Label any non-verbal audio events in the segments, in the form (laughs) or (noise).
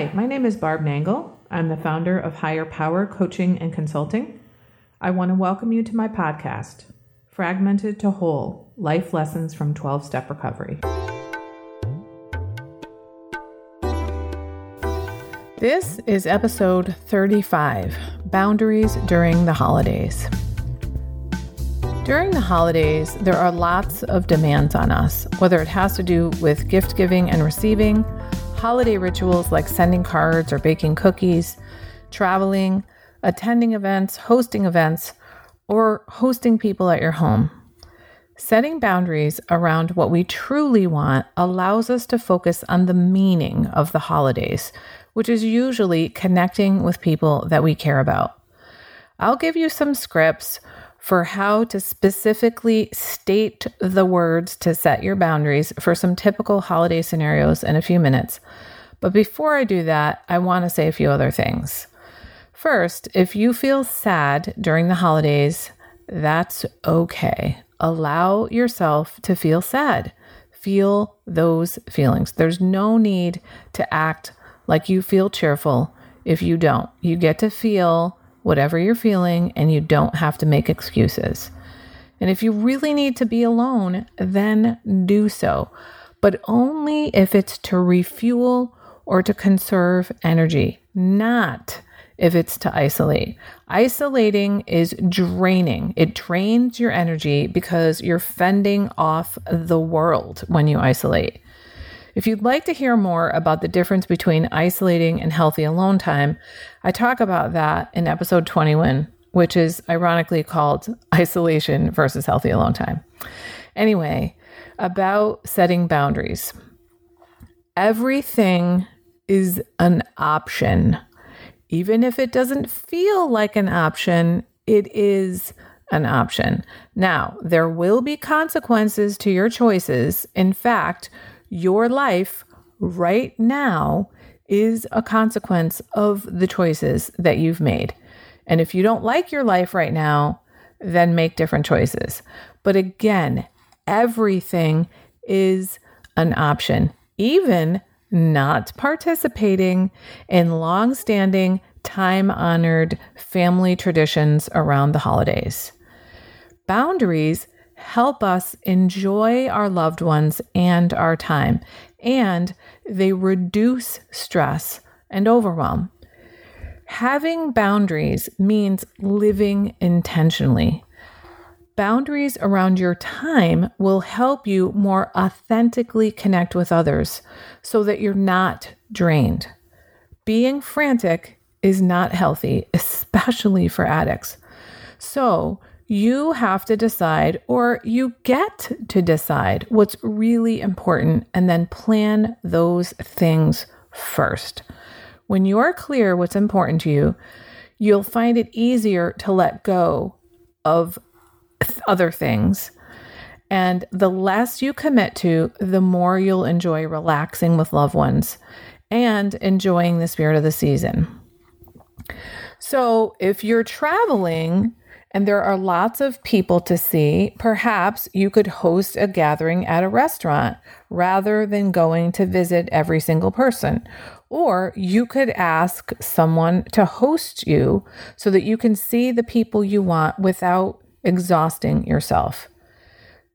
Hi, my name is Barb Nangle. I'm the founder of Higher Power Coaching and Consulting. I want to welcome you to my podcast, Fragmented to Whole Life Lessons from 12 Step Recovery. This is episode 35 Boundaries During the Holidays. During the holidays, there are lots of demands on us, whether it has to do with gift giving and receiving, holiday rituals like sending cards or baking cookies, traveling, attending events, hosting events, or hosting people at your home. Setting boundaries around what we truly want allows us to focus on the meaning of the holidays, which is usually connecting with people that we care about. I'll give you some scripts for how to specifically state the words to set your boundaries for some typical holiday scenarios in a few minutes. But before I do that, I want to say a few other things. First, if you feel sad during the holidays, that's okay. Allow yourself to feel sad. Feel those feelings. There's no need to act like you feel cheerful if you don't. You get to feel whatever you're feeling, and you don't have to make excuses. And if you really need to be alone, then do so, but only if it's to refuel or to conserve energy, not if it's to isolate. Isolating is draining. It drains your energy because you're fending off the world when you isolate. If you'd like to hear more about the difference between isolating and healthy alone time, I talk about that in episode 21, which is ironically called (laughs) Isolation versus Healthy Alone Time. Anyway, about setting boundaries. Everything is an option. Even if it doesn't feel like an option, it is an option. Now, there will be consequences to your choices. In fact, your life right now is a consequence of the choices that you've made. And if you don't like your life right now, then make different choices. But again, everything is an option, even not participating in long-standing, time-honored family traditions around the holidays. Boundaries help us enjoy our loved ones and our time, and they reduce stress and overwhelm. Having boundaries means living intentionally. Boundaries around your time will help you more authentically connect with others so that you're not drained. Being frantic is not healthy, (laughs) especially for addicts. So, you have to decide, or you get to decide what's really important and then plan those things first. When you're clear what's important to you, you'll find it easier to let go of other things. And the less you commit to, the more you'll enjoy relaxing with loved ones and enjoying the spirit of the season. So, if you're traveling, and there are lots of people to see, perhaps you could host a gathering at a restaurant rather than going to visit every single person. Or you could ask someone to host you so that you can see the people you want without exhausting yourself.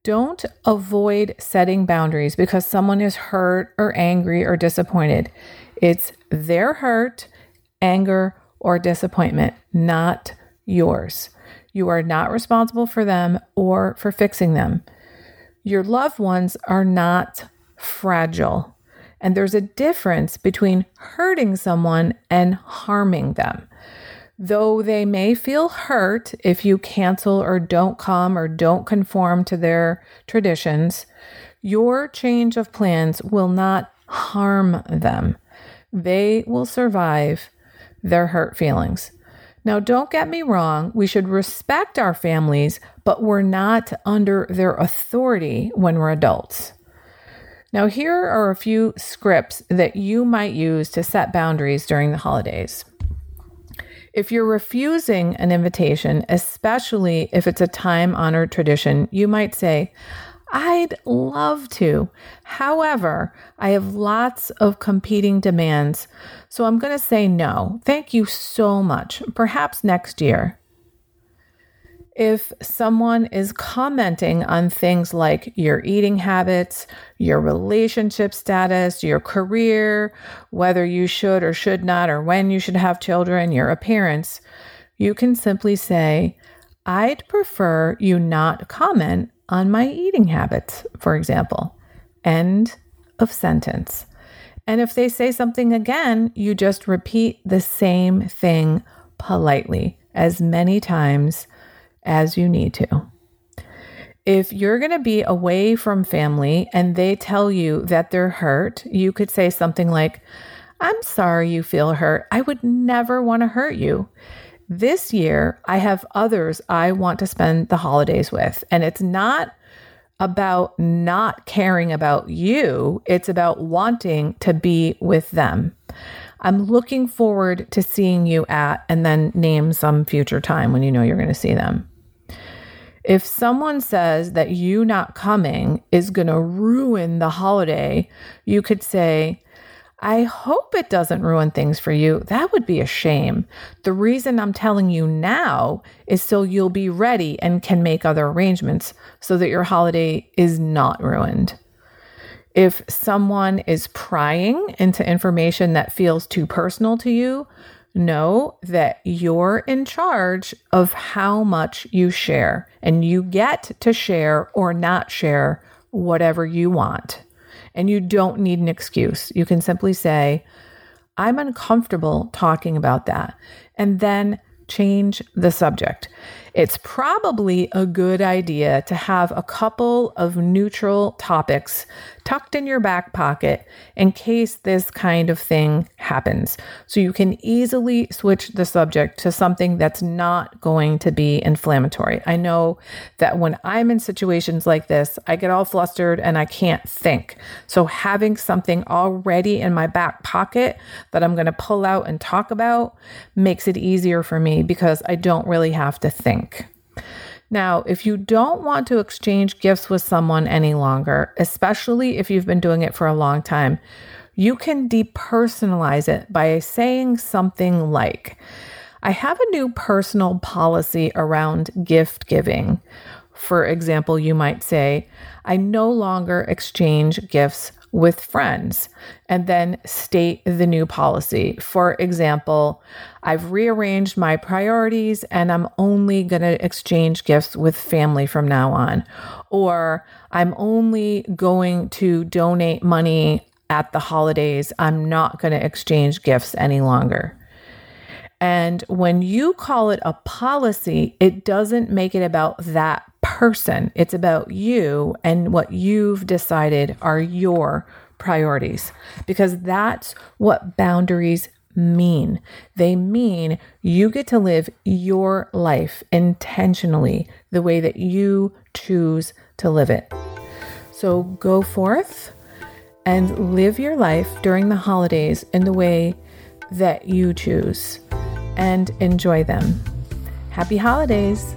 Don't avoid setting boundaries because someone is hurt or angry or disappointed. It's their hurt, anger, or disappointment, not yours. You are not responsible for them or for fixing them. Your loved ones are not fragile. And there's a difference between hurting someone and harming them. Though they may feel hurt if you cancel or don't come or don't conform to their traditions, your change of plans will not harm them. They will survive their hurt feelings. Now, don't get me wrong, we should respect our families, but we're not under their authority when we're adults. Now, here are a few scripts that you might use to set boundaries during the holidays. If you're refusing an invitation, especially if it's a time honored tradition, you might say, I'd love to. However, I have lots of competing demands, so I'm going to say no. Thank you so much. Perhaps next year. If someone is commenting on things like your eating habits, your relationship status, your career, whether you should or should not, or when you should have children, your appearance, you can simply say, I'd prefer you not comment on my eating habits, for example. End of sentence. And if they say something again, you just repeat the same thing politely as many times as you need to. If you're going to be away from family and they tell you that they're hurt, you could say something like, I'm sorry you feel hurt. I would never want to hurt you. This year, I have others I want to spend the holidays with. And it's not about not caring about you, it's about wanting to be with them. I'm looking forward to seeing you at, and then name some future time when you know you're going to see them. If someone says that you not coming is going to ruin the holiday, you could say, I hope it doesn't ruin things for you. That would be a shame. The reason I'm telling you now is so you'll be ready and can make other arrangements so that your holiday is not ruined. If someone is prying into information that feels too personal to you, know that you're in charge of how much you share and you get to share or not share whatever you want. And you don't need an excuse. You can simply say, I'm uncomfortable talking about that. And then change the subject. It's probably a good idea to have a couple of neutral topics tucked in your back pocket in case this kind of thing happens. So you can easily switch the subject to something that's not going to be inflammatory. I know that when I'm in situations like this, I get all flustered and I can't think. So having something already in my back pocket that I'm going to pull out and talk about makes it easier for me because I don't really have to think. Now, if you don't want to exchange gifts with someone any longer, especially if you've been doing it for a long time, you can depersonalize it by saying something like, I have a new personal policy around gift giving. For example, you might say, I no longer exchange gifts with friends and then state the new policy. For example, I've rearranged my priorities and I'm only going to exchange gifts with family from now on. Or I'm only going to donate money at the holidays. I'm not going to exchange gifts any longer. And when you call it a policy, it doesn't make it about that person. It's about you and what you've decided are your priorities because that's what boundaries mean. They mean you get to live your life intentionally the way that you choose to live it. So go forth and live your life during the holidays in the way that you choose and enjoy them. Happy holidays!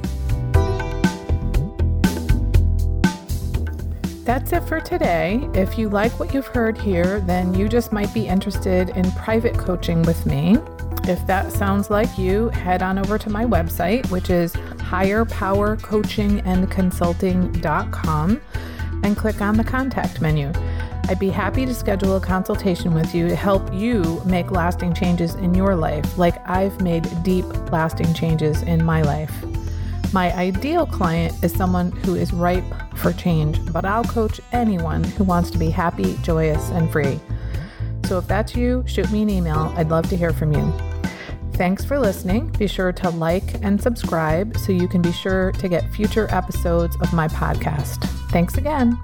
That's it for today. If you like what you've heard here, then you just might be interested in private coaching with me. If that sounds like you, head on over to my website, which is higherpowercoachingandconsulting.com, and click on the contact menu. I'd be happy to schedule a consultation with you to help you make lasting changes in your life, like I've made deep, lasting changes in my life. My ideal client is someone who is ripe for change, but I'll coach anyone who wants to be happy, joyous, and free. So if that's you, shoot me an email. I'd love to hear from you. Thanks for listening. Be sure to like and subscribe so you can be sure to get future episodes of my podcast. Thanks again.